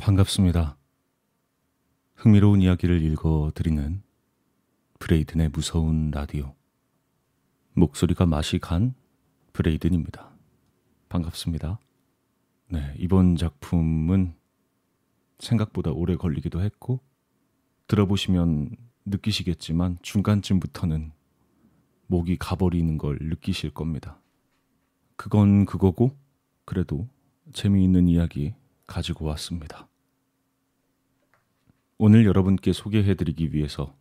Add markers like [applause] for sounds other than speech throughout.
반갑습니다. 흥미로운 이야기를 읽어드리는 브레이든의 무서운 라디오. 목소리가 맛이 간 브레이든입니다. 반갑습니다. 네, 이번 작품은 생각보다 오래 걸리기도 했고, 들어보시면 느끼시겠지만 중간쯤부터는 목이 가버리는 걸 느끼실 겁니다. 그건 그거고, 그래도 재미있는 이야기 가지고 왔습니다. 오늘 여러분께 소개해드리기 위해서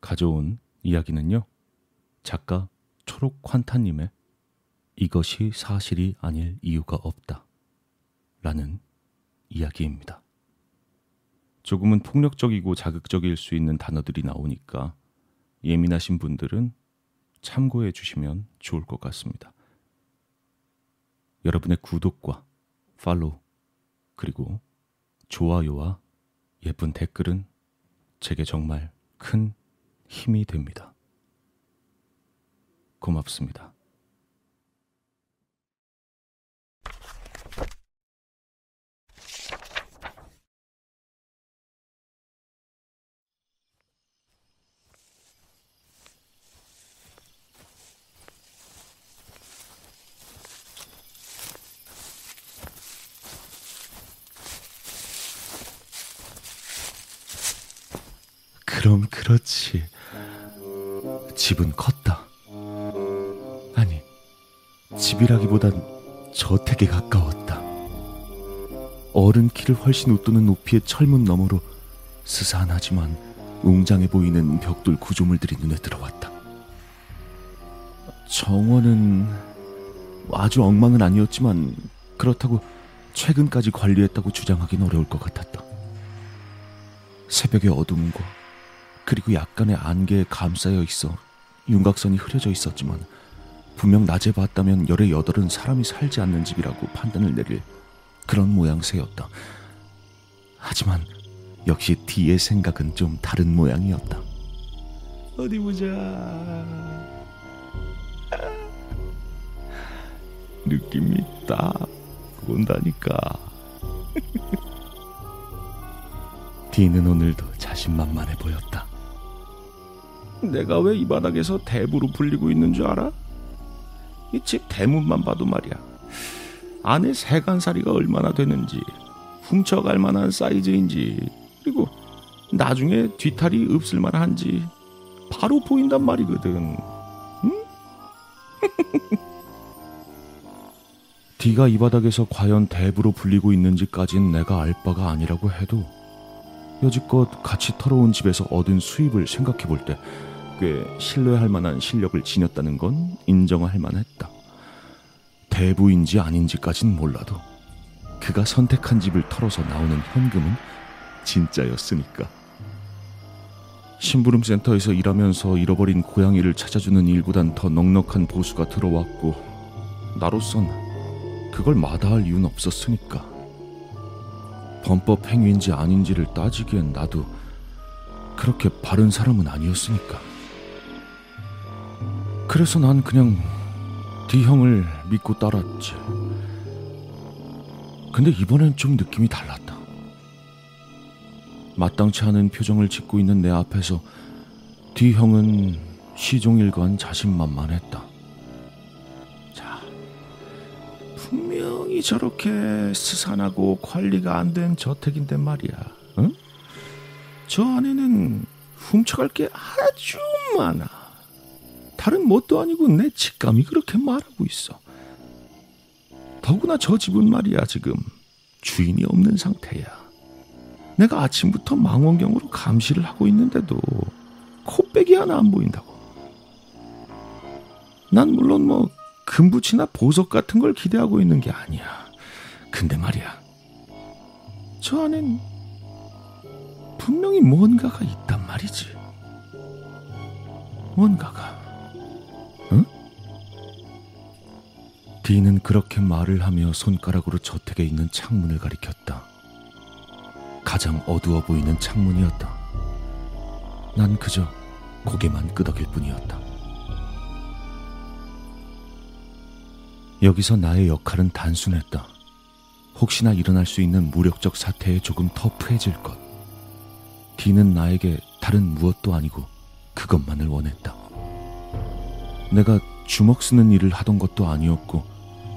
가져온 이야기는요. 작가 초록 환타님의 이것이 사실이 아닐 이유가 없다. 라는 이야기입니다. 조금은 폭력적이고 자극적일 수 있는 단어들이 나오니까 예민하신 분들은 참고해 주시면 좋을 것 같습니다. 여러분의 구독과 팔로우 그리고 좋아요와 예쁜 댓글은 제게 정말 큰 힘이 됩니다. 고맙습니다. 그럼 그렇지. 집은 컸다. 아니, 집이라기보단 저택에 가까웠다. 어른 키를 훨씬 웃도는 높이의 철문 너머로 스산하지만 웅장해 보이는 벽돌 구조물들이 눈에 들어왔다. 정원은 아주 엉망은 아니었지만 그렇다고 최근까지 관리했다고 주장하기는 어려울 것 같았다. 새벽의 어둠과 그리고 약간의 안개에 감싸여 있어 윤곽선이 흐려져 있었지만 분명 낮에 봤다면 열의 여덟은 사람이 살지 않는 집이라고 판단을 내릴 그런 모양새였다. 하지만 역시 뒤의 생각은 좀 다른 모양이었다. 어디 보자. 느낌이 딱 온다니까. [laughs] 디는 오늘도 자신만만해 보였다. 내가 왜 이 바닥에서 대부로 불리고 있는 줄 알아? 이 집 대문만 봐도 말이야. 안에 세간살이가 얼마나 되는지, 훔쳐갈 만한 사이즈인지, 그리고 나중에 뒤탈이 없을 만한지 바로 보인단 말이거든. 응? [laughs] 디가 이 바닥에서 과연 대부로 불리고 있는지까진 내가 알 바가 아니라고 해도 여지껏 같이 털어온 집에서 얻은 수입을 생각해 볼 때 꽤 신뢰할 만한 실력을 지녔다는 건 인정할 만했다. 대부인지 아닌지까진 몰라도 그가 선택한 집을 털어서 나오는 현금은 진짜였으니까. 심부름 센터에서 일하면서 잃어버린 고양이를 찾아주는 일보단 더 넉넉한 보수가 들어왔고 나로선 그걸 마다할 이유는 없었으니까. 범법 행위인지 아닌지를 따지기엔 나도 그렇게 바른 사람은 아니었으니까. 그래서 난 그냥 D 형을 믿고 따랐지. 근데 이번엔 좀 느낌이 달랐다. 마땅치 않은 표정을 짓고 있는 내 앞에서 D 형은 시종일관 자신만만했다. 분명히 저렇게 스산하고 관리가 안 된 저택인데 말이야. 응? 저 안에는 훔쳐갈 게 아주 많아. 다른 뭣도 아니고 내 직감이 그렇게 말하고 있어. 더구나 저 집은 말이야 지금 주인이 없는 상태야. 내가 아침부터 망원경으로 감시를 하고 있는데도 코빼기 하나 안 보인다고. 난 물론 뭐 금붙이나 보석 같은 걸 기대하고 있는 게 아니야. 근데 말이야. 저 안엔 분명히 뭔가가 있단 말이지. 뭔가가. 응? 디는 그렇게 말을 하며 손가락으로 저택에 있는 창문을 가리켰다. 가장 어두워 보이는 창문이었다. 난 그저 고개만 끄덕일 뿐이었다. 여기서 나의 역할은 단순했다. 혹시나 일어날 수 있는 무력적 사태에 조금 터프해질 것. D는 나에게 다른 무엇도 아니고 그것만을 원했다. 내가 주먹 쓰는 일을 하던 것도 아니었고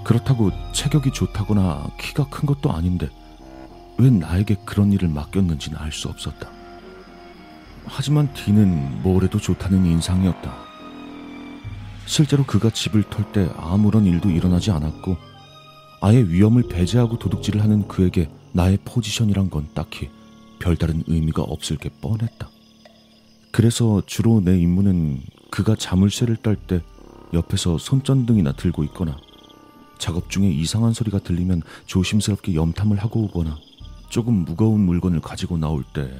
그렇다고 체격이 좋다거나 키가 큰 것도 아닌데 왜 나에게 그런 일을 맡겼는지는 알 수 없었다. 하지만 뭘 해도 좋다는 인상이었다. 실제로 그가 집을 털 때 아무런 일도 일어나지 않았고 아예 위험을 배제하고 도둑질을 하는 그에게 나의 포지션이란 건 딱히 별다른 의미가 없을 게 뻔했다. 그래서 주로 내 임무는 그가 자물쇠를 딸 때 옆에서 손전등이나 들고 있거나 작업 중에 이상한 소리가 들리면 조심스럽게 염탐을 하고 오거나 조금 무거운 물건을 가지고 나올 때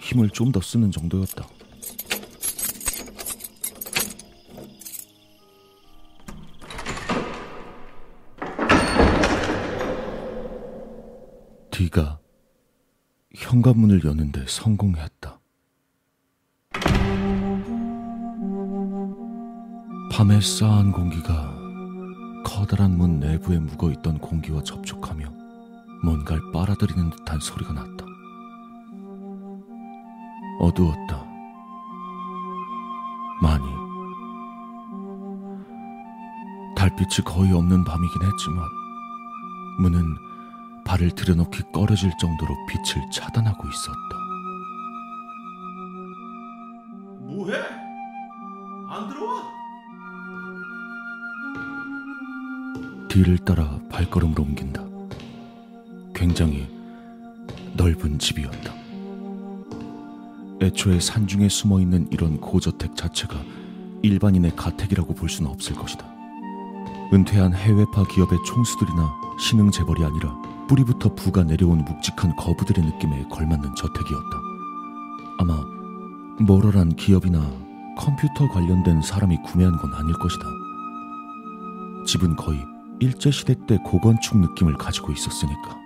힘을 좀 더 쓰는 정도였다. D가 현관문을 여는데 성공했다. 밤에 싸한 공기가 커다란 문 내부에 묵어 있던 공기와 접촉하며 뭔가를 빨아들이는 듯한 소리가 났다. 어두웠다. 많이. 달빛이 거의 없는 밤이긴 했지만 문은 발을 들여놓기 꺼려질 정도로 빛을 차단하고 있었다. 뭐해? 안 들어와? 뒤를 따라 발걸음을 옮긴다. 굉장히 넓은 집이었다. 애초에 산중에 숨어 있는 이런 고저택 자체가 일반인의 가택이라고 볼 수는 없을 것이다. 은퇴한 해외파 기업의 총수들이나 신흥 재벌이 아니라 뿌리부터 부가 내려온 묵직한 거부들의 느낌에 걸맞는 저택이었다. 아마 모럴한 기업이나 컴퓨터 관련된 사람이 구매한 건 아닐 것이다. 집은 거의 일제시대 때 고건축 느낌을 가지고 있었으니까.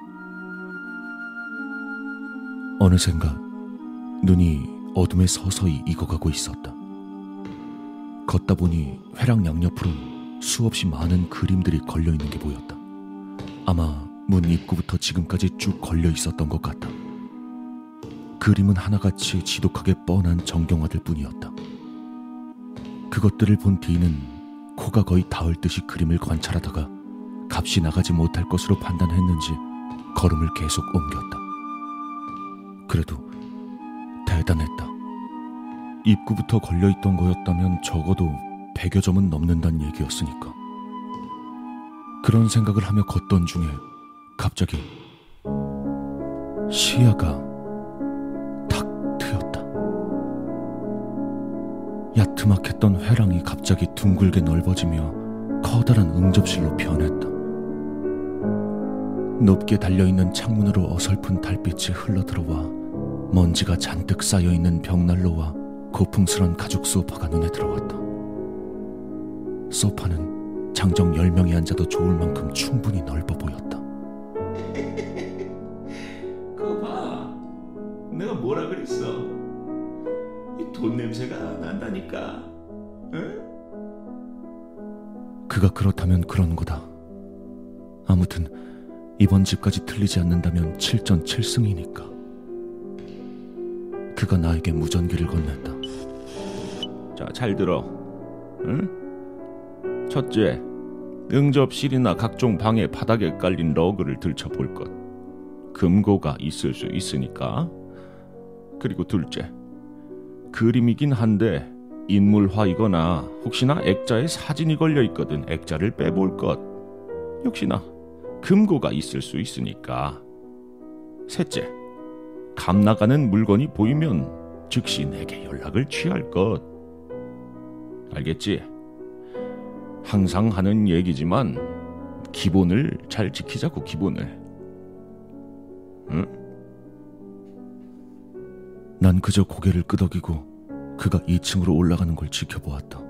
어느샌가 눈이 어둠에 서서히 익어가고 있었다. 걷다 보니 회랑 양옆으로 수없이 많은 그림들이 걸려 있는 게 보였다. 아마 문 입구부터 지금까지 쭉 걸려 있었던 것 같다. 그림은 하나같이 지독하게 뻔한 정경화들 뿐이었다. 그것들을 본 뒤는 코가 거의 닿을 듯이 그림을 관찰하다가 값이 나가지 못할 것으로 판단했는지 걸음을 계속 옮겼다. 그래도 대단했다. 입구부터 걸려있던 거였다면 적어도 100여 점은 넘는다는 얘기였으니까. 그런 생각을 하며 걷던 중에 갑자기 시야가 탁 트였다. 야트막했던 회랑이 갑자기 둥글게 넓어지며 커다란 응접실로 변했다. 높게 달려있는 창문으로 어설픈 달빛이 흘러들어와 먼지가 잔뜩 쌓여있는 벽난로와 고풍스런 가죽 소파가 눈에 들어왔다. 소파는 장정 10명이 앉아도 좋을 만큼 충분히 넓어 보였다. [laughs] 그거 봐. 내가 뭐라 그랬어? 이 돈 냄새가 난다니까. 응? 그가 그렇다면 그런 거다. 아무튼 이번 집까지 틀리지 않는다면 7전 7승이니까. 그가 나에게 무전기를 건넸다. 자, 잘 들어. 응? 첫째, 응접실이나 각종 방의 바닥에 깔린 러그를 들춰볼 것. 금고가 있을 수 있으니까. 그리고 둘째, 그림이긴 한데 인물화이거나 혹시나 액자에 사진이 걸려 있거든 액자를 빼볼 것. 역시나 금고가 있을 수 있으니까. 셋째, 감 나가는 물건이 보이면 즉시 내게 연락을 취할 것. 알겠지? 항상 하는 얘기지만 기본을 잘 지키자고 기본을. 응? 난 그저 고개를 끄덕이고 그가 2층으로 올라가는 걸 지켜보았다.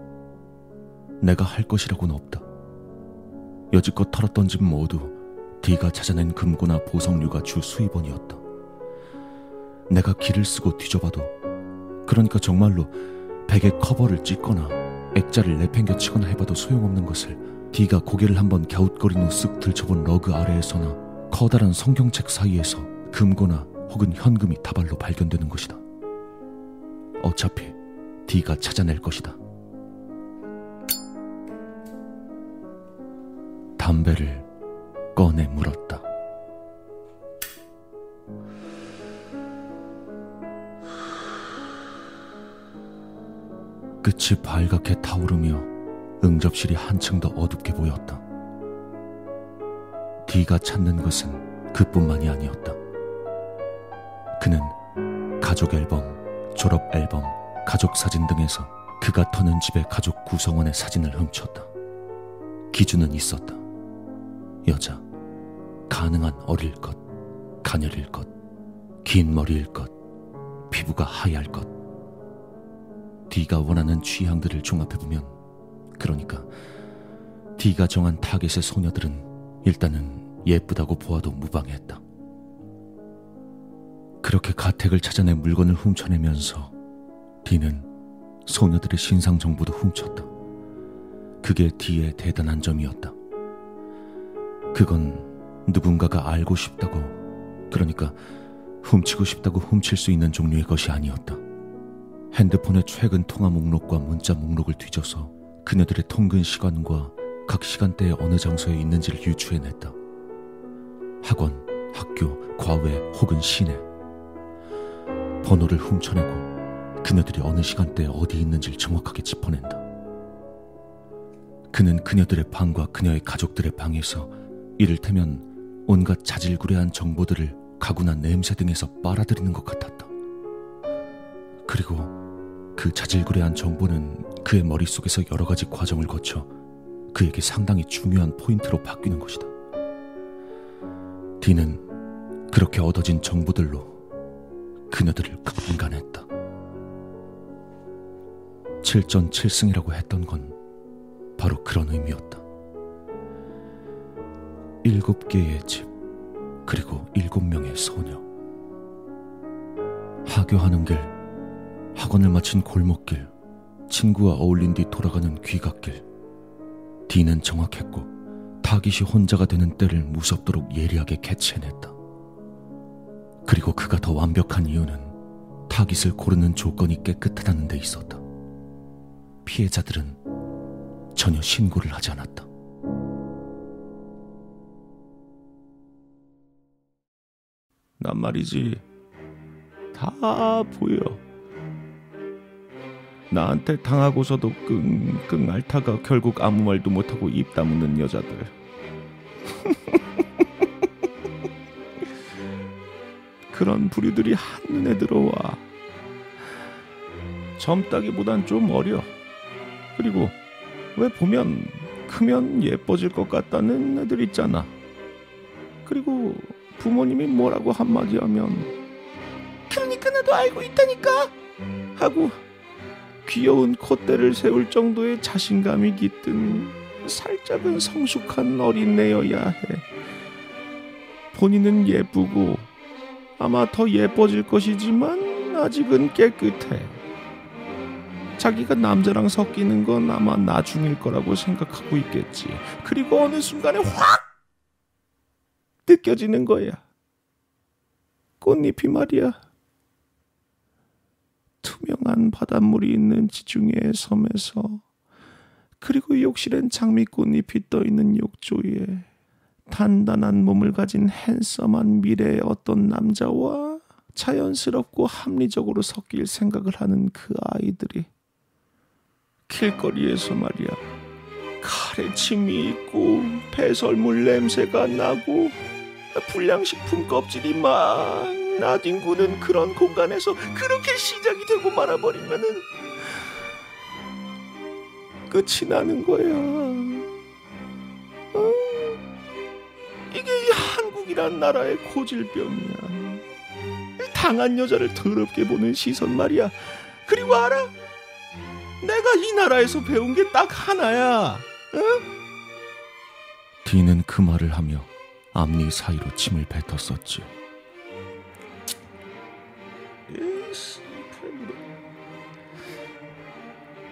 내가 할 것이라고는 없다. 여지껏 털었던 집 모두 D가 찾아낸 금고나 보석류가 주 수입원이었다. 내가 길을 쓰고 뒤져봐도 그러니까 정말로 베개 커버를 찢거나 액자를 내팽겨 치거나 해봐도 소용없는 것을 D가 고개를 한번 갸웃거린 후 쓱 들춰본 러그 아래에서나 커다란 성경책 사이에서 금고나 혹은 현금이 다발로 발견되는 것이다. 어차피 D가 찾아낼 것이다. 담배를 꺼내 물었다. 끝이 발갛게 타오르며 응접실이 한층 더 어둡게 보였다. D가 찾는 것은 그뿐만이 아니었다. 그는 가족 앨범, 졸업 앨범, 가족 사진 등에서 그가 터는 집의 가족 구성원의 사진을 훔쳤다. 기준은 있었다. 여자, 가능한 어릴 것, 가녀릴 것, 긴 머리일 것, 피부가 하얄 것. D가 원하는 취향들을 종합해보면, 그러니까 D가 정한 타겟의 소녀들은 일단은 예쁘다고 보아도 무방했다. 그렇게 가택을 찾아내 물건을 훔쳐내면서 D는 소녀들의 신상 정보도 훔쳤다. 그게 D의 대단한 점이었다. 그건 누군가가 알고 싶다고, 그러니까 훔치고 싶다고 훔칠 수 있는 종류의 것이 아니었다. 핸드폰의 최근 통화 목록과 문자 목록을 뒤져서 그녀들의 통근 시간과 각 시간대에 어느 장소에 있는지를 유추해냈다. 학원, 학교, 과외 혹은 시내. 번호를 훔쳐내고 그녀들이 어느 시간대에 어디 있는지를 정확하게 짚어낸다. 그는 그녀들의 방과 그녀의 가족들의 방에서 이를테면 온갖 자질구레한 정보들을 가구나 냄새 등에서 빨아들이는 것 같았다. 그리고 그 자질구레한 정보는 그의 머릿속에서 여러 가지 과정을 거쳐 그에게 상당히 중요한 포인트로 바뀌는 것이다. 디는 그렇게 얻어진 정보들로 그녀들을 강간했다. 7전 7승이라고 했던 건 바로 그런 의미였다. 일곱 개의 집, 그리고 일곱 명의 소녀. 하교하는 길, 학원을 마친 골목길, 친구와 어울린 뒤 돌아가는 귀갓길. D는 정확했고 타깃이 혼자가 되는 때를 무섭도록 예리하게 캐치해냈다. 그리고 그가 더 완벽한 이유는 타깃을 고르는 조건이 깨끗하다는 데 있었다. 피해자들은 전혀 신고를 하지 않았다. 난 말이지 다 보여. 나한테 당하고서도 끙끙 앓다가 결국 아무 말도 못하고 입 다무는 여자들. [laughs] 그런 부류들이 한눈에 들어와. 젊다기보단 좀 어려. 그리고 왜 보면 크면 예뻐질 것 같다는 애들 있잖아. 그리고 부모님이 뭐라고 한마디 하면 그러니까 나도 알고 있다니까 하고 귀여운 콧대를 세울 정도의 자신감이 깃든 살짝은 성숙한 어린애여야 해. 본인은 예쁘고 아마 더 예뻐질 것이지만 아직은 깨끗해. 자기가 남자랑 섞이는 건 아마 나중일 거라고 생각하고 있겠지. 그리고 어느 순간에 확 느껴지는 거야. 꽃잎이 말이야. 투명한 바닷물이 있는 지중해 섬에서 그리고 욕실엔 장미꽃잎이 떠 있는 욕조에 단단한 몸을 가진 핸섬한 미래의 어떤 남자와 자연스럽고 합리적으로 섞일 생각을 하는 그 아이들이 길거리에서 말이야 칼에 침이 있고 배설물 냄새가 나고 불량식품 껍질이 막 나뒹구는 그런 공간에서 그렇게 시작이 되고 말아버리면은 끝이 나는 거야. 어? 이게 이 한국이란 나라의 고질병이야. 당한 여자를 더럽게 보는 시선 말이야. 그리고 알아? 내가 이 나라에서 배운 게 딱 하나야. 응? 디는 그 말을 하며 앞니 사이로 침을 뱉었었지.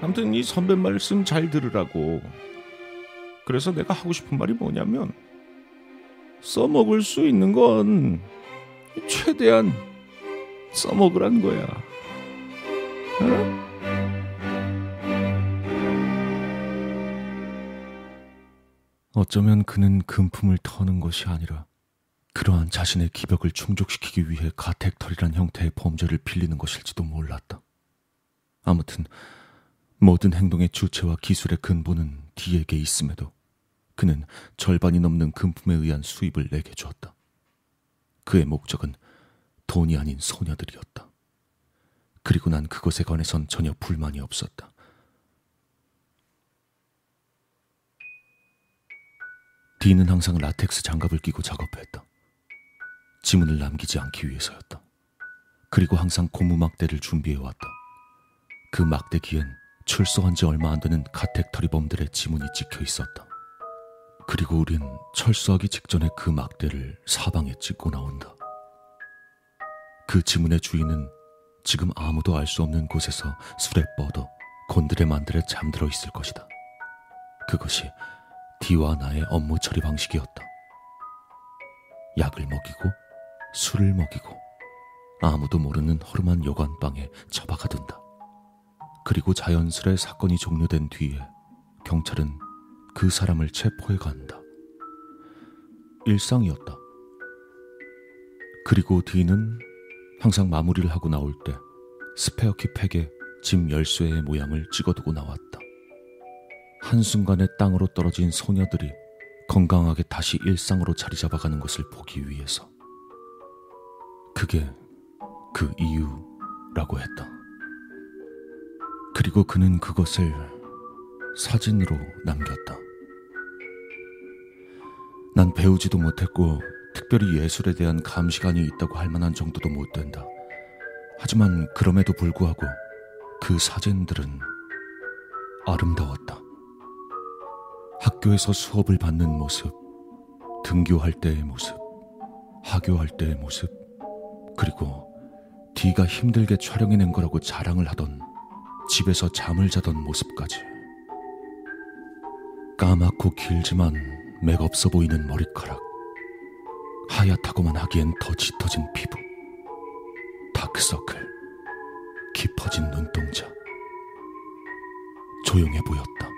아무튼 이 선배 말씀 잘 들으라고. 그래서 내가 하고 싶은 말이 뭐냐면 써먹을 수 있는 건 최대한 써먹으란 거야. 어? 어쩌면 그는 금품을 터는 것이 아니라 그러한 자신의 기벽을 충족시키기 위해 가택털이란 형태의 범죄를 빌리는 것일지도 몰랐다. 아무튼 모든 행동의 주체와 기술의 근본은 디에게 있음에도 그는 절반이 넘는 금품에 의한 수입을 내게 주었다. 그의 목적은 돈이 아닌 소녀들이었다. 그리고 난 그것에 관해선 전혀 불만이 없었다. 디는 항상 라텍스 장갑을 끼고 작업했다. 지문을 남기지 않기 위해서였다. 그리고 항상 고무 막대를 준비해왔다. 그 막대기엔 출소한 지 얼마 안 되는 가택 터리범들의 지문이 찍혀 있었다. 그리고 우린 철수하기 직전에 그 막대를 사방에 찍고 나온다. 그 지문의 주인은 지금 아무도 알 수 없는 곳에서 술에 뻗어 곤드레 만들에 잠들어 있을 것이다. 그것이 디와 나의 업무 처리 방식이었다. 약을 먹이고 술을 먹이고 아무도 모르는 허름한 여관방에 처박아 둔다. 그리고 자연스레 사건이 종료된 뒤에 경찰은 그 사람을 체포해 간다. 일상이었다. 그리고 디는 항상 마무리를 하고 나올 때 스페어키 팩에 짐 열쇠의 모양을 찍어두고 나왔다. 한순간에 땅으로 떨어진 소녀들이 건강하게 다시 일상으로 자리 잡아가는 것을 보기 위해서. 그게 그 이유라고 했다. 그리고 그는 그것을 사진으로 남겼다. 난 배우지도 못했고 특별히 예술에 대한 감시관이 있다고 할 만한 정도도 못 된다. 하지만 그럼에도 불구하고 그 사진들은 아름다웠다. 학교에서 수업을 받는 모습, 등교할 때의 모습, 하교할 때의 모습, 그리고 디가 힘들게 촬영해낸 거라고 자랑을 하던 집에서 잠을 자던 모습까지. 까맣고 길지만 맥없어 보이는 머리카락, 하얗다고만 하기엔 더 짙어진 피부, 다크서클, 깊어진 눈동자, 조용해 보였다.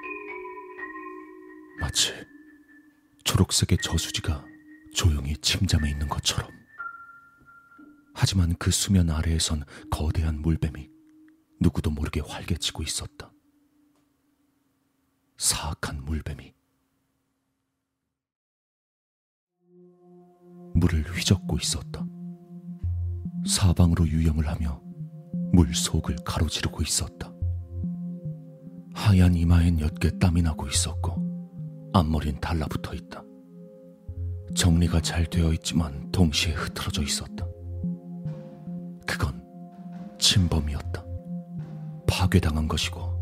마치 초록색의 저수지가 조용히 침잠해 있는 것처럼. 하지만 그 수면 아래에선 거대한 물뱀이 누구도 모르게 활개치고 있었다. 사악한 물뱀이. 물을 휘젓고 있었다. 사방으로 유영을 하며 물 속을 가로지르고 있었다. 하얀 이마엔 옅게 땀이 나고 있었고 앞머리는 달라붙어 있다. 정리가 잘 되어 있지만 동시에 흐트러져 있었다. 침범이었다. 파괴당한 것이고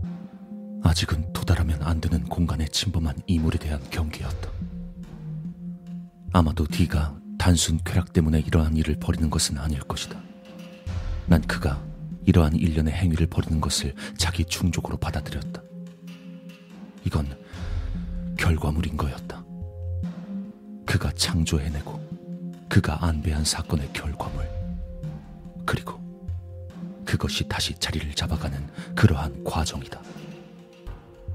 아직은 도달하면 안 되는 공간에 침범한 이물에 대한 경계였다. 아마도 디가 단순 쾌락 때문에 이러한 일을 벌이는 것은 아닐 것이다. 난 그가 이러한 일련의 행위를 벌이는 것을 자기 충족으로 받아들였다. 이건 결과물인 거였다. 그가 창조해내고 그가 안배한 사건의 결과물. 그리고 그것이 다시 자리를 잡아가는 그러한 과정이다.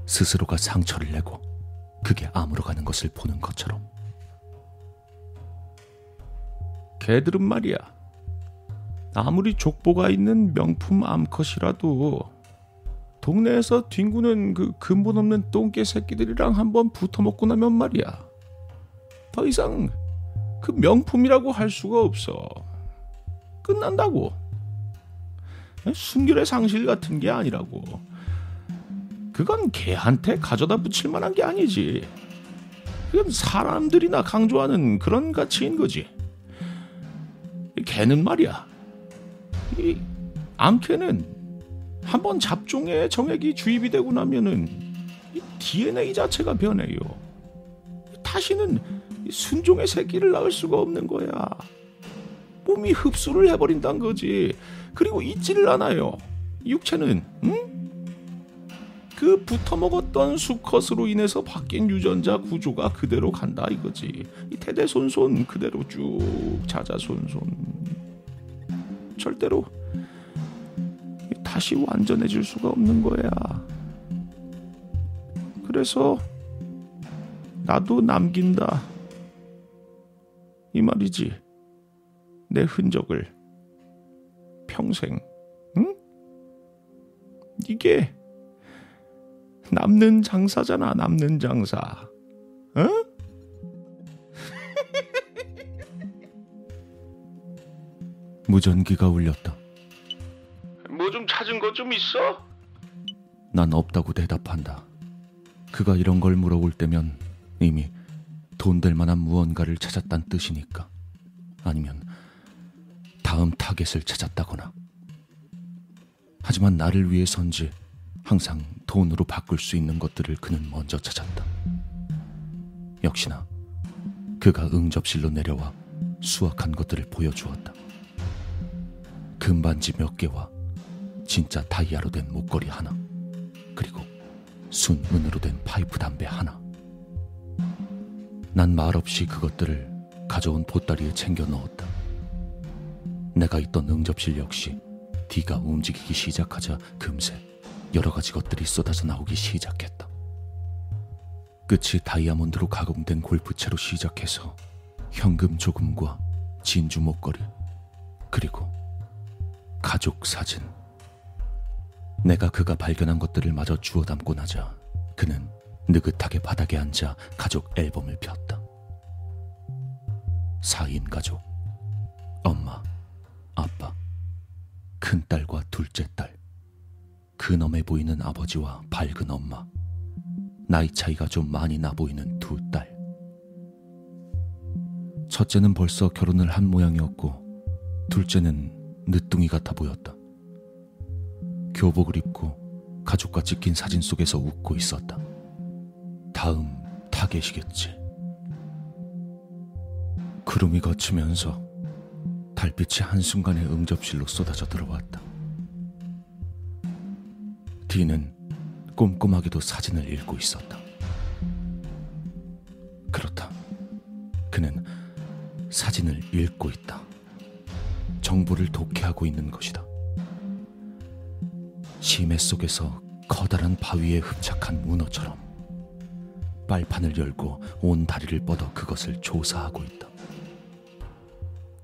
스스로가 상처를 내고 그게 아물어가는 것을 보는 것처럼. 개들은 말이야. 아무리 족보가 있는 명품 암컷이라도 동네에서 뒹구는 그 근본 없는 똥개 새끼들이랑 한번 붙어먹고 나면 말이야. 더 이상 그 명품이라고 할 수가 없어. 끝난다고. 순결의 상실 같은 게 아니라고. 그건 개한테 가져다 붙일 만한 게 아니지. 그건 사람들이나 강조하는 그런 가치인 거지. 개는 말이야. 이 암캐는 한번 잡종에 정액이 주입이 되고 나면은 DNA 자체가 변해요. 다시는 순종의 새끼를 낳을 수가 없는 거야. 몸이 흡수를 해버린다는 거지. 그리고 잊지를 않아요. 육체는, 응? 그그 붙어먹었던 수컷으로 인해서 바뀐 유전자 구조가 그대로 간다 이거지. 이 대대손손 그대로 쭉 자자손손. 절대로 다시 완전해질 수가 없는 거야. 그래서 나도 남긴다. 이 말이지. 내 흔적을 평생. 응? 이게 남는 장사잖아, 남는 장사. 어? [laughs] 무전기가 울렸다. 뭐 좀 찾은 것좀 있어? 난 없다고 대답한다. 그가 이런 걸 물어볼 때면 이미 돈 될 만한 무언가를 찾았단 뜻이니까. 아니면 다음 타겟을 찾았다거나. 하지만 나를 위해선지 항상 돈으로 바꿀 수 있는 것들을 그는 먼저 찾았다. 역시나 그가 응접실로 내려와 수확한 것들을 보여주었다. 금반지 몇 개와 진짜 다이아로 된 목걸이 하나, 그리고 순은으로 된 파이프 담배 하나. 난 말없이 그것들을 가져온 보따리에 챙겨 넣었다. 내가 있던 응접실 역시 뒤가 움직이기 시작하자 금세 여러 가지 것들이 쏟아져 나오기 시작했다. 끝이 다이아몬드로 가공된 골프채로 시작해서 현금 조금과 진주 목걸이, 그리고 가족 사진. 내가 그가 발견한 것들을 마저 주워 담고 나자 그는 느긋하게 바닥에 앉아 가족 앨범을 폈다. 4인 가족, 엄마, 아빠, 큰딸과 둘째 딸, 근엄해 보이는 아버지와 밝은 엄마, 나이 차이가 좀 많이 나 보이는 두 딸. 첫째는 벌써 결혼을 한 모양이었고, 둘째는 늦둥이 같아 보였다. 교복을 입고 가족과 찍힌 사진 속에서 웃고 있었다. 다음 타겟이겠지. 구름이 거치면서 달빛이 한순간에 응접실로 쏟아져 들어왔다. 디는 꼼꼼하게도 사진을 읽고 있었다. 그렇다. 그는 사진을 읽고 있다. 정보를 독해하고 있는 것이다. 심해 속에서 커다란 바위에 흡착한 문어처럼 빨판을 열고 온 다리를 뻗어 그것을 조사하고 있다.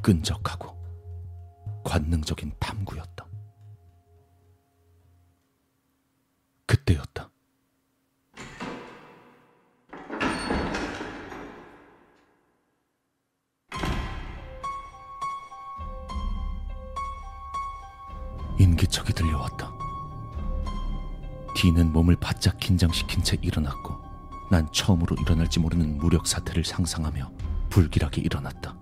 끈적하고 관능적인 탐구였다. 그때였다. 인기척이 들려왔다. 디는 몸을 바짝 긴장시킨 채 일어났고 난 처음으로 일어날지 모르는 무력 사태를 상상하며 불길하게 일어났다.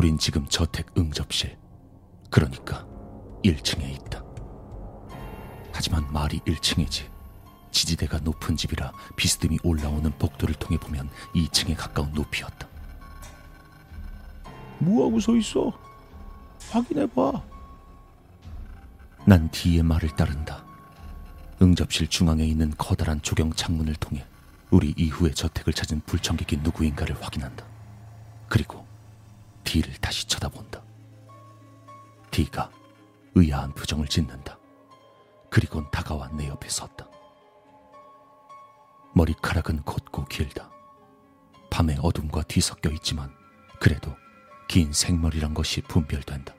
우린 지금 저택 응접실, 그러니까 1층에 있다. 하지만 말이 1층이지. 지지대가 높은 집이라 비스듬히 올라오는 복도를 통해 보면 2층에 가까운 높이였다. 뭐하고 서 있어? 확인해봐. 난 뒤의 말을 따른다. 응접실 중앙에 있는 커다란 조경 창문을 통해 우리 이후의 저택을 찾은 불청객이 누구인가를 확인한다. 그리고 D를 다시 쳐다본다. D가 의아한 표정을 짓는다. 그리곤 다가와 내 옆에 섰다. 머리카락은 곧고 길다. 밤의 어둠과 뒤섞여 있지만 그래도 긴 생머리란 것이 분별된다.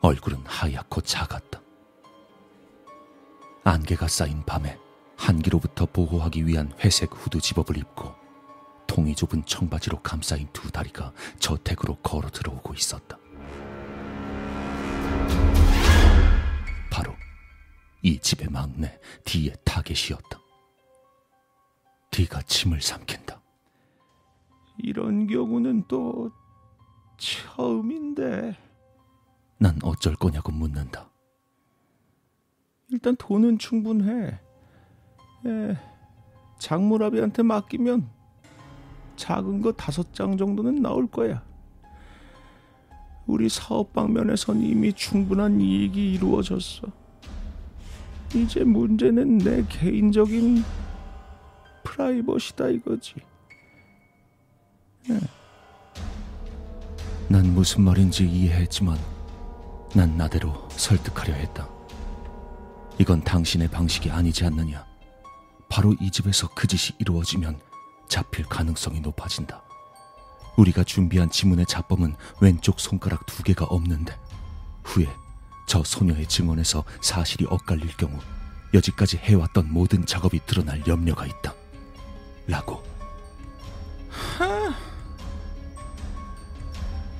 얼굴은 하얗고 작았다. 안개가 쌓인 밤에 한기로부터 보호하기 위한 회색 후드 집업을 입고 통이 좁은 청바지로 감싸인 두 다리가 저택으로 걸어 들어오고 있었다. 바로 이 집의 막내 디의 타겟이었다. 디가 침을 삼킨다. 이런 경우는 또 처음인데. 난 어쩔 거냐고 묻는다. 일단 돈은 충분해. 에, 장무라비한테 맡기면 작은 거 다섯 장 정도는 나올 거야. 우리 사업 방면에선 이미 충분한 이익이 이루어졌어. 이제 문제는 내 개인적인 프라이버시다 이거지. 네. 난 무슨 말인지 이해했지만 난 나대로 설득하려 했다. 이건 당신의 방식이 아니지 않느냐. 바로 이 집에서 그 짓이 이루어지면 잡힐 가능성이 높아진다. 우리가 준비한 지문의 잡범은 왼쪽 손가락 두 개가 없는데 후에 저 소녀의 증언에서 사실이 엇갈릴 경우 여지까지 해왔던 모든 작업이 드러날 염려가 있다. 라고. 하,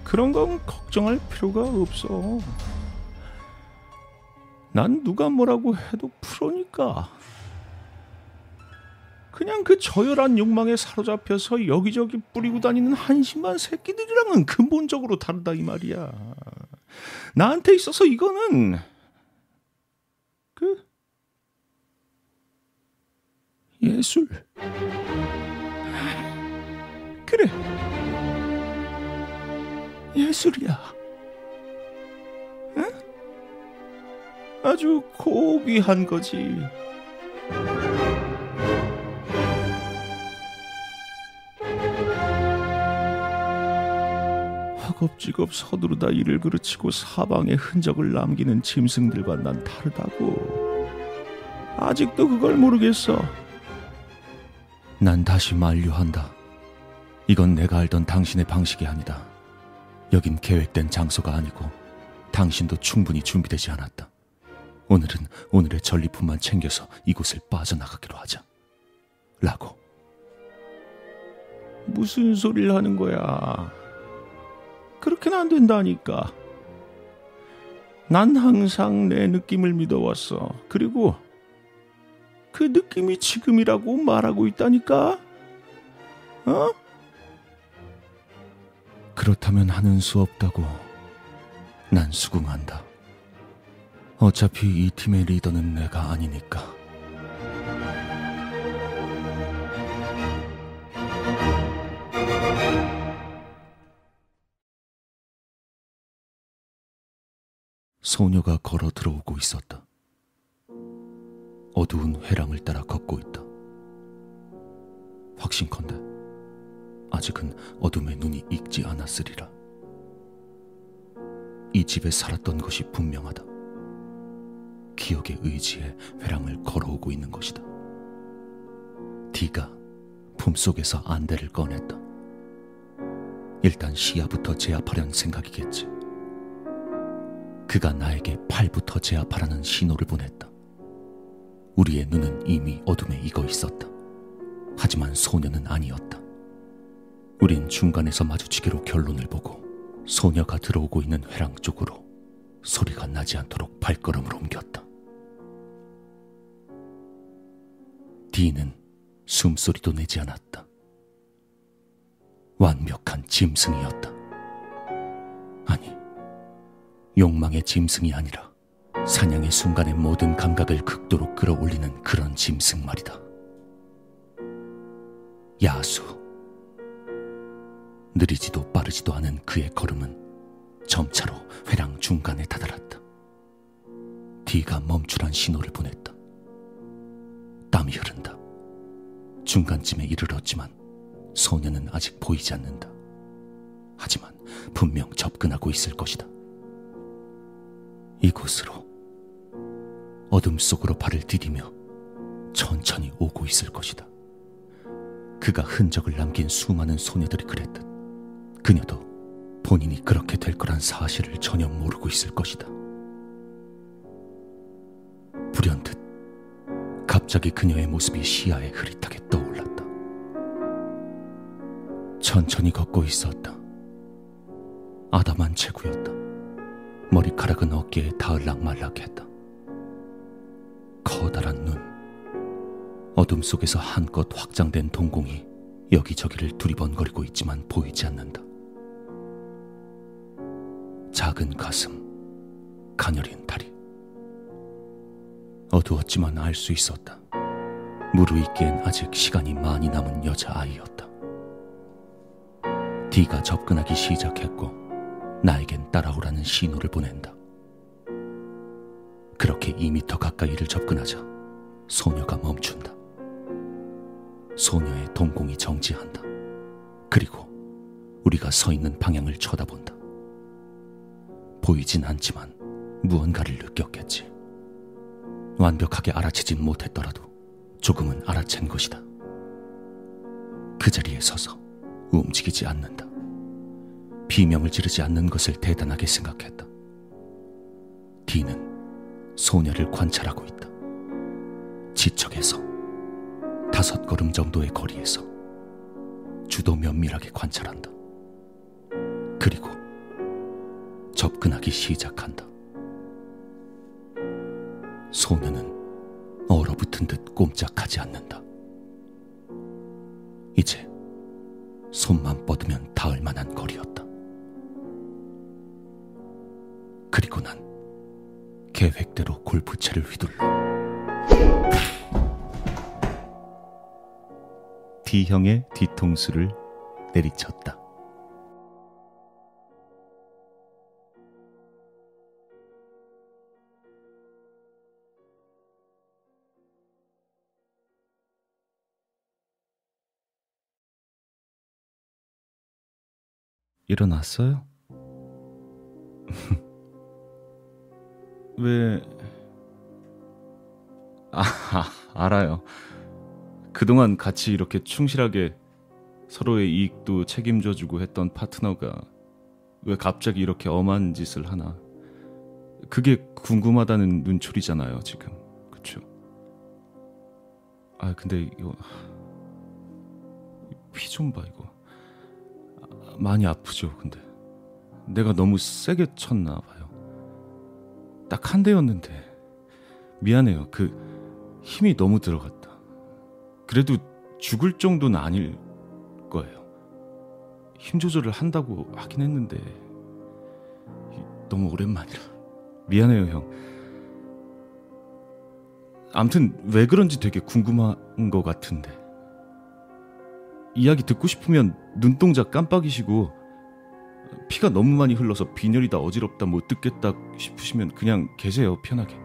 그런 건 걱정할 필요가 없어. 난 누가 뭐라고 해도 프로니까. 그냥 그 저열한 욕망에 사로잡혀서 여기저기 뿌리고 다니는 한심한 새끼들이랑은 근본적으로 다르다 이 말이야. 나한테 있어서 이거는 그 예술. 그래. 예술이야. 응? 아주 고귀한 거지. 허겁지겁 서두르다 일을 그르치고 사방에 흔적을 남기는 짐승들과 난 다르다고. 아직도 그걸 모르겠어. 난 다시 만류한다. 이건 내가 알던 당신의 방식이 아니다. 여긴 계획된 장소가 아니고 당신도 충분히 준비되지 않았다. 오늘은 오늘의 전리품만 챙겨서 이곳을 빠져나가기로 하자. 라고. 무슨 소리를 하는 거야? 그렇게는 안 된다니까. 난 항상 내 느낌을 믿어왔어. 그리고 그 느낌이 지금이라고 말하고 있다니까? 어? 그렇다면 하는 수 없다고 난 수긍한다. 어차피 이 팀의 리더는 내가 아니니까. 소녀가 걸어 들어오고 있었다. 어두운 회랑을 따라 걷고 있다. 확신컨대 아직은 어둠의 눈이 익지 않았으리라. 이 집에 살았던 것이 분명하다. 기억의 의지에 회랑을 걸어오고 있는 것이다. 디가 품속에서 안대를 꺼냈다. 일단 시야부터 제압하려는 생각이겠지. 그가 나에게 팔부터 제압하라는 신호를 보냈다. 우리의 눈은 이미 어둠에 익어 있었다. 하지만 소녀는 아니었다. 우린 중간에서 마주치기로 결론을 보고 소녀가 들어오고 있는 회랑 쪽으로 소리가 나지 않도록 발걸음을 옮겼다. 디는 숨소리도 내지 않았다. 완벽한 짐승이었다. 아니, 욕망의 짐승이 아니라 사냥의 순간의 모든 감각을 극도로 끌어올리는 그런 짐승 말이다. 야수. 느리지도 빠르지도 않은 그의 걸음은 점차로 회랑 중간에 다다랐다. 뒤가 멈추란 신호를 보냈다. 땀이 흐른다. 중간쯤에 이르렀지만 소녀는 아직 보이지 않는다. 하지만 분명 접근하고 있을 것이다. 이곳으로 어둠 속으로 발을 디디며 천천히 오고 있을 것이다. 그가 흔적을 남긴 수많은 소녀들이 그랬듯 그녀도 본인이 그렇게 될 거란 사실을 전혀 모르고 있을 것이다. 불현듯 갑자기 그녀의 모습이 시야에 흐릿하게 떠올랐다. 천천히 걷고 있었다. 아담한 체구였다. 머리카락은 어깨에 닿을락말락했다. 커다란 눈, 어둠 속에서 한껏 확장된 동공이 여기저기를 두리번거리고 있지만 보이지 않는다. 작은 가슴, 가녀린 다리. 어두웠지만 알 수 있었다. 무르익기엔 아직 시간이 많이 남은 여자아이였다. 디가 접근하기 시작했고 나에겐 따라오라는 신호를 보낸다. 그렇게 2미터 가까이를 접근하자 소녀가 멈춘다. 소녀의 동공이 정지한다. 그리고 우리가 서 있는 방향을 쳐다본다. 보이진 않지만 무언가를 느꼈겠지. 완벽하게 알아채진 못했더라도 조금은 알아챈 것이다. 그 자리에 서서 움직이지 않는다. 비명을 지르지 않는 것을 대단하게 생각했다. 디는 소녀를 관찰하고 있다. 지척에서 다섯 걸음 정도의 거리에서 주도 면밀하게 관찰한다. 그리고 접근하기 시작한다. 소녀는 얼어붙은 듯 꼼짝하지 않는다. 이제 손만 뻗으면 닿을 만한 거리였다. 계획대로 골프채를 휘둘러 D형의 뒤통수를 내리쳤다. 일어났어요? [laughs] 왜... 아, 알아요. 그동안 같이 이렇게 충실하게 서로의 이익도 책임져 주고 했던 파트너가 왜 갑자기 이렇게 엄한 짓을 하나. 그게 궁금하다는 눈초리잖아요, 지금. 그쵸? 아, 근데 이거. 피 좀 봐, 이거. 많이 아프죠, 근데. 내가 너무 세게 쳤나 봐요. 딱 한 대였는데. 미안해요. 그 힘이 너무 들어갔다. 그래도 죽을 정도는 아닐 거예요. 힘 조절을 한다고 하긴 했는데. 너무 오랜만이라. 미안해요, 형. 암튼 왜 그런지 되게 궁금한 것 같은데. 이야기 듣고 싶으면 눈동자 깜빡이시고 피가 너무 많이 흘러서 빈혈이다 어지럽다 못 듣겠다 싶으시면 그냥 계세요 편하게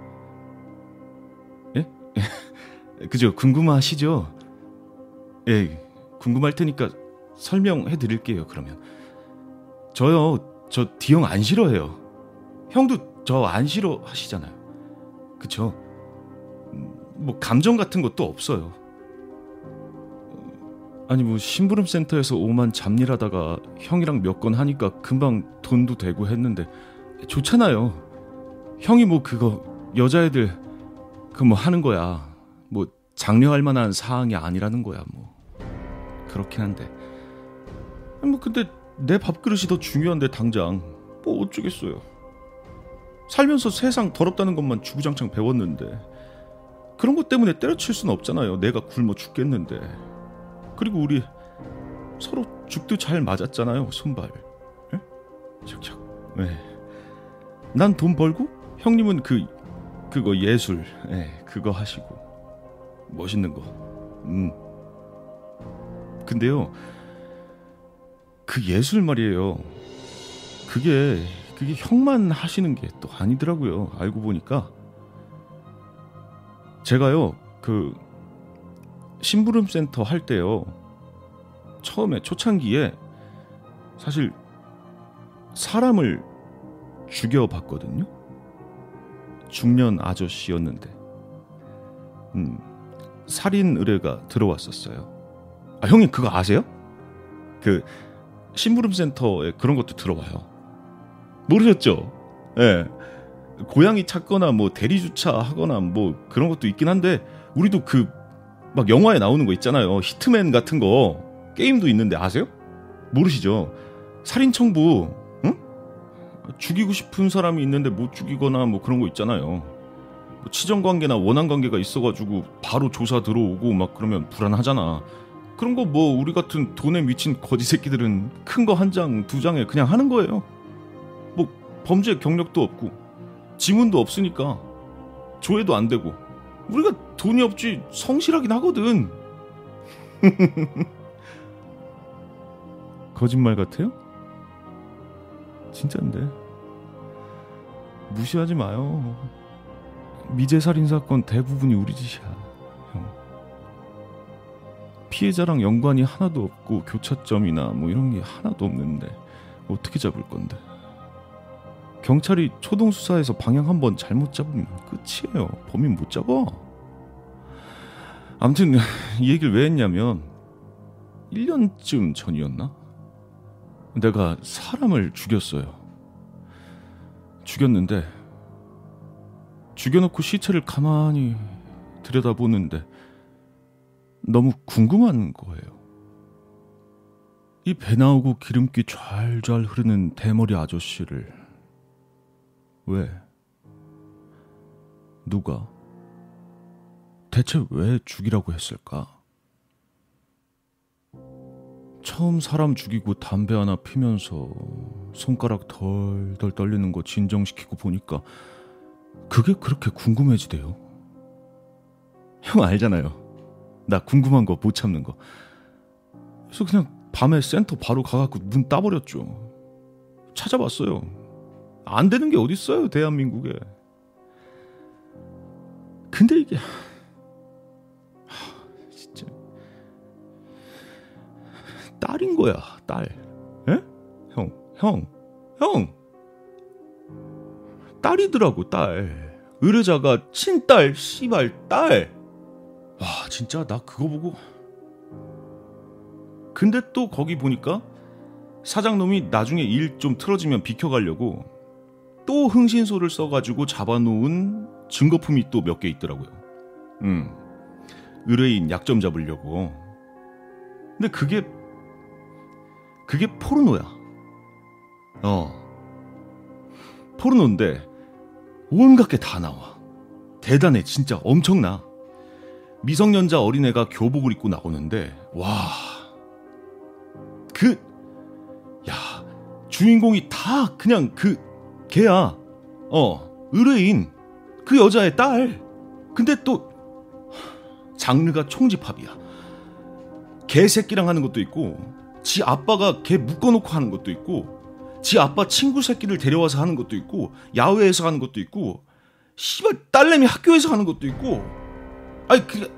예? [laughs] 그죠 궁금하시죠? 예 궁금할 테니까 설명해 드릴게요 그러면 저요 저 D형 안 싫어해요 형도 저 안 싫어하시잖아요 그쵸? 음, 뭐 감정 같은 것도 없어요 아니 뭐 심부름 센터에서 오만 잡일하다가 형이랑 몇 건 하니까 금방 돈도 되고 했는데 좋잖아요. 형이 뭐 그거 여자애들 그 뭐 하는 거야. 뭐 장려할 만한 사항이 아니라는 거야 뭐. 그렇긴 한데. 뭐 근데 내 밥그릇이 더 중요한데 당장 뭐 어쩌겠어요. 살면서 세상 더럽다는 것만 주구장창 배웠는데 그런 것 때문에 때려칠 수는 없잖아요. 내가 굶어 죽겠는데. 그리고 우리 서로 죽도 잘 맞았잖아요. 손발. 예? 착착. 네. 난돈 벌고 형님은 그 그거 예술. 예, 그거 하시고 멋있는 거. 음. 근데요. 그 예술 말이에요. 그게 그게 형만 하시는 게 또 아니더라고요. 알고 보니까 제가요. 그 심부름 센터 할 때요. 처음에 초창기에 사실 사람을 죽여 봤거든요. 중년 아저씨였는데, 음, 살인 의뢰가 들어왔었어요. 아, 형님 그거 아세요? 그 심부름 센터에 그런 것도 들어와요. 모르셨죠? 예. 네. 고양이 찾거나 뭐 대리 주차하거나 뭐 그런 것도 있긴 한데 우리도 그 막 영화에 나오는 거 있잖아요. 히트맨 같은 거 게임도 있는데 아세요? 모르시죠? 살인 청부, 응? 죽이고 싶은 사람이 있는데 못 죽이거나 뭐 그런 거 있잖아요. 뭐 치정 관계나 원한 관계가 있어가지고 바로 조사 들어오고 막 그러면 불안하잖아. 그런 거 뭐 우리 같은 돈에 미친 거지 새끼들은 큰 거 한 장, 두 장에 그냥 하는 거예요. 뭐 범죄 경력도 없고 지문도 없으니까 조회도 안 되고 우리가 돈이 없지 성실하긴 하거든. [laughs] 거짓말 같아요? 진짠데. 무시하지 마요. 미제 살인 사건 대부분이 우리 짓이야. 형. 피해자랑 연관이 하나도 없고 교차점이나 뭐 이런 게 하나도 없는데 어떻게 잡을 건데? 경찰이 초동 수사에서 방향 한번 잘못 잡으면 끝이에요. 범인 못 잡아. 아무튼 [laughs] 이 얘기를 왜 했냐면 1년쯤 전이었나? 내가 사람을 죽였어요. 죽였는데 죽여놓고 시체를 가만히 들여다보는데 너무 궁금한 거예요. 이 배 나오고 기름기 좔좔 흐르는 대머리 아저씨를 왜? 누가? 대체 왜 죽이라고 했을까? 처음 사람 죽이고 담배 하나 피면서 손가락 덜덜 떨리는 거 진정시키고 보니까 그게 그렇게 궁금해지대요. 형 알잖아요. 나 궁금한 거 못 참는 거. 그래서 그냥 밤에 센터 바로 가갖고 문 따버렸죠. 찾아봤어요. 안 되는 게 어딨어요, 대한민국에. 근데 이게 딸인 거야, 딸. 에? 형, 형, 형. 딸이더라고, 딸. 의뢰자가 친딸, 씨발, 딸. 와, 진짜 나 그거 보고. 근데 또 거기 보니까 사장놈이 나중에 일 좀 틀어지면 비켜가려고 또 흥신소를 써가지고 잡아놓은 증거품이 또 몇 개 있더라고요. 음. 의뢰인 약점 잡으려고. 근데 그게 그게 포르노야. 어. 포르노인데 온갖 게 다 나와. 대단해, 진짜 엄청나. 미성년자 어린애가 교복을 입고 나오는데 와. 그 야, 주인공이 다 그냥 그 걔야. 어, 의뢰인. 그 여자의 딸. 근데 또 장르가 총집합이야. 개새끼랑 하는 것도 있고 지 아빠가 걔 묶어놓고 하는 것도 있고 지 아빠 친구 새끼를 데려와서 하는 것도 있고 야외에서 하는 것도 있고 씨발 딸내미 학교에서 하는 것도 있고 아니 그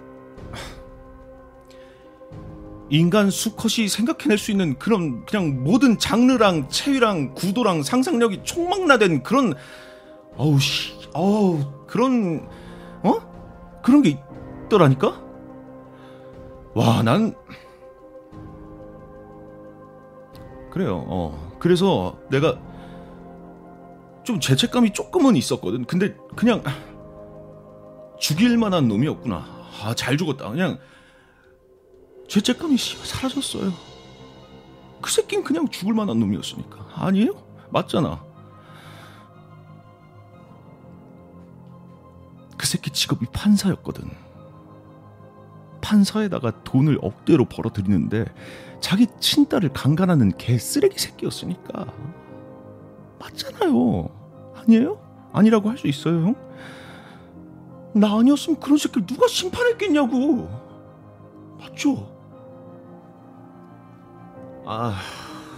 인간 수컷이 생각해낼 수 있는 그런 그냥 모든 장르랑 체위랑 구도랑 상상력이 총망라된 그런 어우 씨 어우 그런 어 그런 게 있더라니까 와 난 그래요. 어. 그래서 내가 좀 죄책감이 조금은 있었거든. 근데 그냥 죽일 만한 놈이었구나. 아, 잘 죽었다. 그냥 죄책감이 사라졌어요. 그 새끼는 그냥 죽을 만한 놈이었으니까. 아니에요? 맞잖아. 그 새끼 직업이 판사였거든. 판사에다가 돈을 억대로 벌어들이는데 자기 친딸을 강간하는 개 쓰레기 새끼였으니까 맞잖아요. 아니에요? 아니라고 할 수 있어요, 형? 나 아니었으면 그런 새끼를 누가 심판했겠냐고. 맞죠? 아,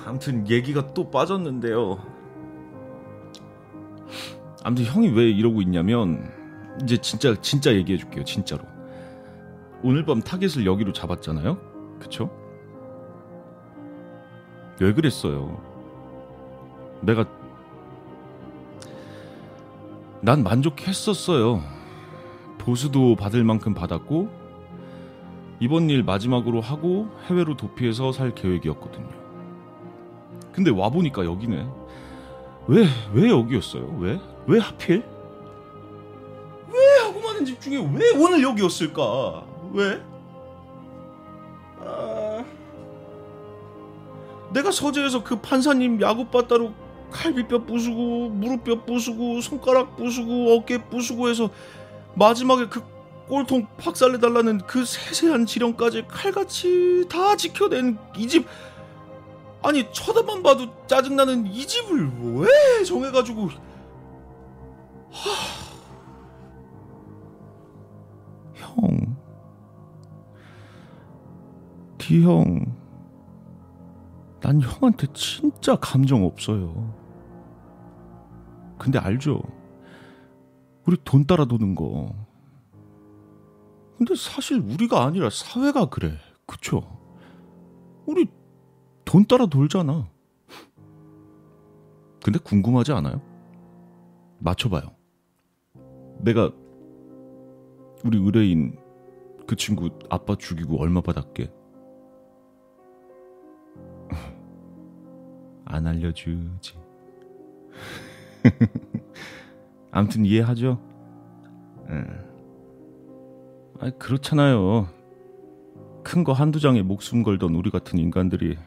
아무튼 얘기가 또 빠졌는데요. 아무튼 형이 왜 이러고 있냐면 이제 진짜 진짜 얘기해 줄게요, 진짜로. 오늘 밤 타겟을 여기로 잡았잖아요. 그쵸? 왜 그랬어요? 내가 난 만족했었어요. 보수도 받을 만큼 받았고 이번 일 마지막으로 하고 해외로 도피해서 살 계획이었거든요. 근데 와 보니까 여기네. 왜 왜 여기였어요? 왜? 왜 하필? 왜 하고 많은 집 중에 왜 오늘 여기였을까? 왜? 내가 서재에서 그 판사님 야구바 따로 칼비뼈 부수고 무릎뼈 부수고 손가락 부수고 어깨 부수고 해서 마지막에 그 꼴통 박살내달라는 그 세세한 지령까지 칼같이 다 지켜낸 이 집 아니 쳐다만 봐도 짜증나는 이 집을 왜 정해가지고 하... 형 디형 난 형한테 진짜 감정 없어요. 근데 알죠? 우리 돈 따라 도는 거. 근데 사실 우리가 아니라 사회가 그래. 그쵸? 우리 돈 따라 돌잖아. 근데 궁금하지 않아요? 맞춰봐요. 내가 우리 의뢰인 그 친구 아빠 죽이고 얼마 받았게? [laughs] 안 알려주지. [laughs] 아무튼 이해하죠? 예. 아니, 그렇잖아요. 큰 거 한두 장에 목숨 걸던 우리 같은 인간들이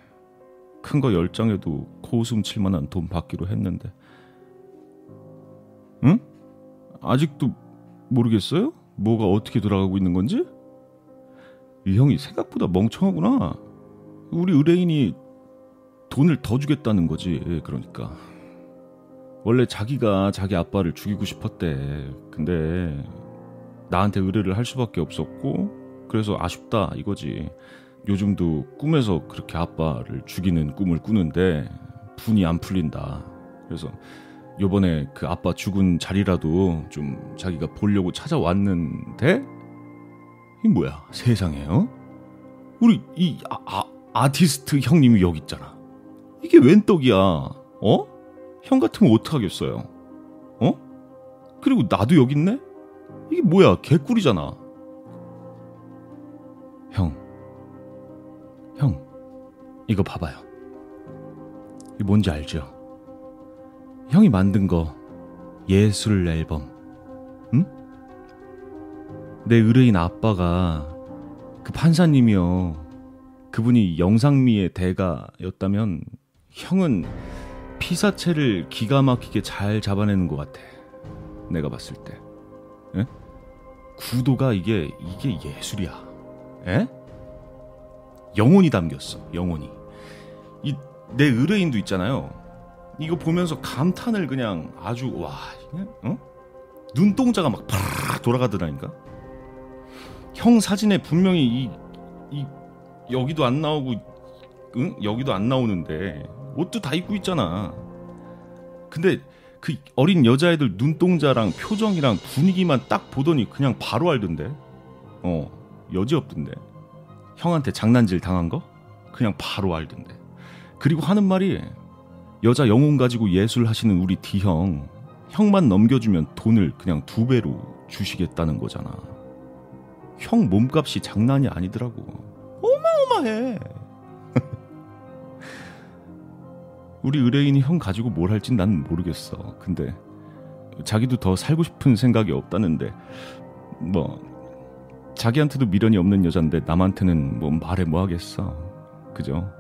큰 거 열 장에도 코웃음 칠 만한 돈 받기로 했는데. 응? 아직도 모르겠어요? 뭐가 어떻게 돌아가고 있는 건지? 이 형이 생각보다 멍청하구나. 우리 의뢰인이 돈을 더 주겠다는 거지. 예, 그러니까. 원래 자기가 자기 아빠를 죽이고 싶었대. 근데 나한테 의뢰를 할 수밖에 없었고 그래서 아쉽다 이거지. 요즘도 꿈에서 그렇게 아빠를 죽이는 꿈을 꾸는데 분이 안 풀린다. 그래서 요번에 그 아빠 죽은 자리라도 좀 자기가 보려고 찾아왔는데 이 뭐야 세상에요? 우리 이 아, 아, 아티스트 형님이 여기 있잖아. 이게 웬 떡이야? 어? 형 같으면 어떡하겠어요? 어? 그리고 나도 여기 있네? 이게 뭐야 개꿀이잖아. 형, 형, 이거 봐봐요. 이게 뭔지 알죠? 형이 만든 거 예술 앨범, 응? 내 의뢰인 아빠가 그 판사님이요. 그분이 영상미의 대가였다면 형은 피사체를 기가 막히게 잘 잡아내는 것 같아. 내가 봤을 때. 에? 구도가 이게 이게 예술이야. 에? 영혼이 담겼어. 영혼이. 이 내 의뢰인도 있잖아요. 이거 보면서 감탄을 그냥 아주 와, 어? 눈동자가 막 팍 돌아가더라니까. 형 사진에 분명히 이, 이 여기도 안 나오고 응? 여기도 안 나오는데 옷도 다 입고 있잖아. 근데 그 어린 여자애들 눈동자랑 표정이랑 분위기만 딱 보더니 그냥 바로 알던데. 어, 여지 없던데. 형한테 장난질 당한 거? 그냥 바로 알던데. 그리고 하는 말이 여자 영혼 가지고 예술 하시는 우리 D형 형만 넘겨주면 돈을 그냥 두 배로 주시겠다는 거잖아. 형 몸값이 장난이 아니더라고. 어마어마해. 우리 의뢰인이 형 가지고 뭘 할진 난 모르겠어. 근데 자기도 더 살고 싶은 생각이 없다는데 뭐 자기한테도 미련이 없는 여잔데 남한테는 뭐 말해 뭐 하겠어. 그죠?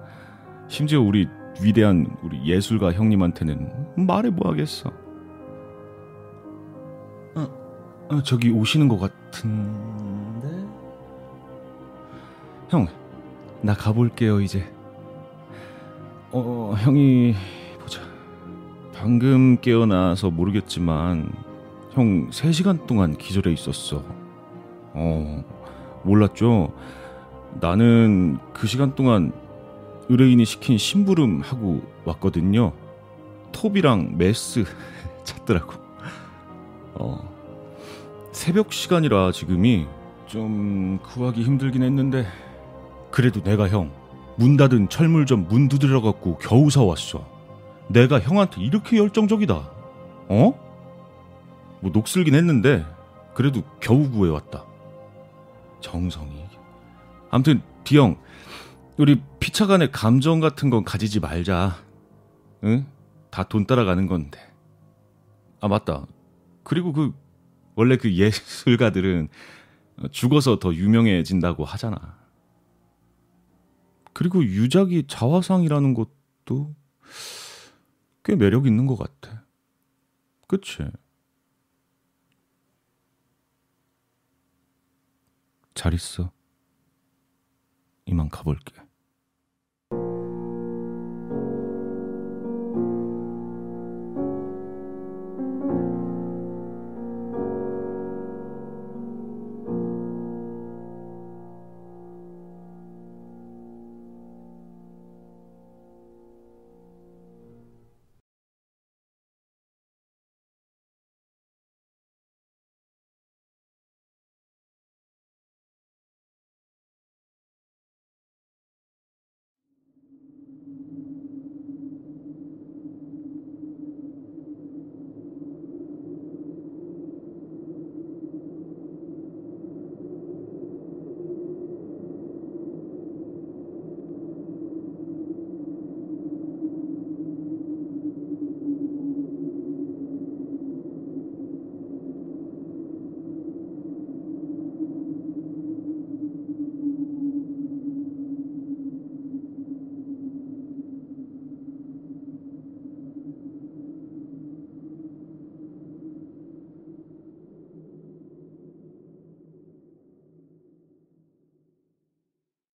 심지어 우리 위대한 우리 예술가 형님한테는 말해 뭐 하겠어. 어, 어, 저기 오시는 것 같은데? 형, 나 가볼게요 이제. 어, 형이 보자. 방금 깨어나서 모르겠지만 형 3시간 동안 기절해 있었어. 어, 몰랐죠? 나는 그 시간 동안 의뢰인이 시킨 심부름 하고 왔거든요. 톱이랑 메스 [laughs] 찾더라고. 어. 새벽 시간이라 지금이 좀 구하기 힘들긴 했는데 그래도 내가 형 문 닫은 철물점 문 두드려 갖고 겨우 사왔어. 내가 형한테 이렇게 열정적이다. 어? 뭐 녹슬긴 했는데 그래도 겨우 구해왔다. 정성이. 아무튼 디형 우리 피차 간의 감정 같은 건 가지지 말자. 응? 다 돈 따라가는 건데. 아 맞다. 그리고 그 원래 그 예술가들은 죽어서 더 유명해진다고 하잖아. 그리고 유작이 자화상이라는 것도 꽤 매력 있는 것 같아. 그치? 잘 있어. 이만 가볼게.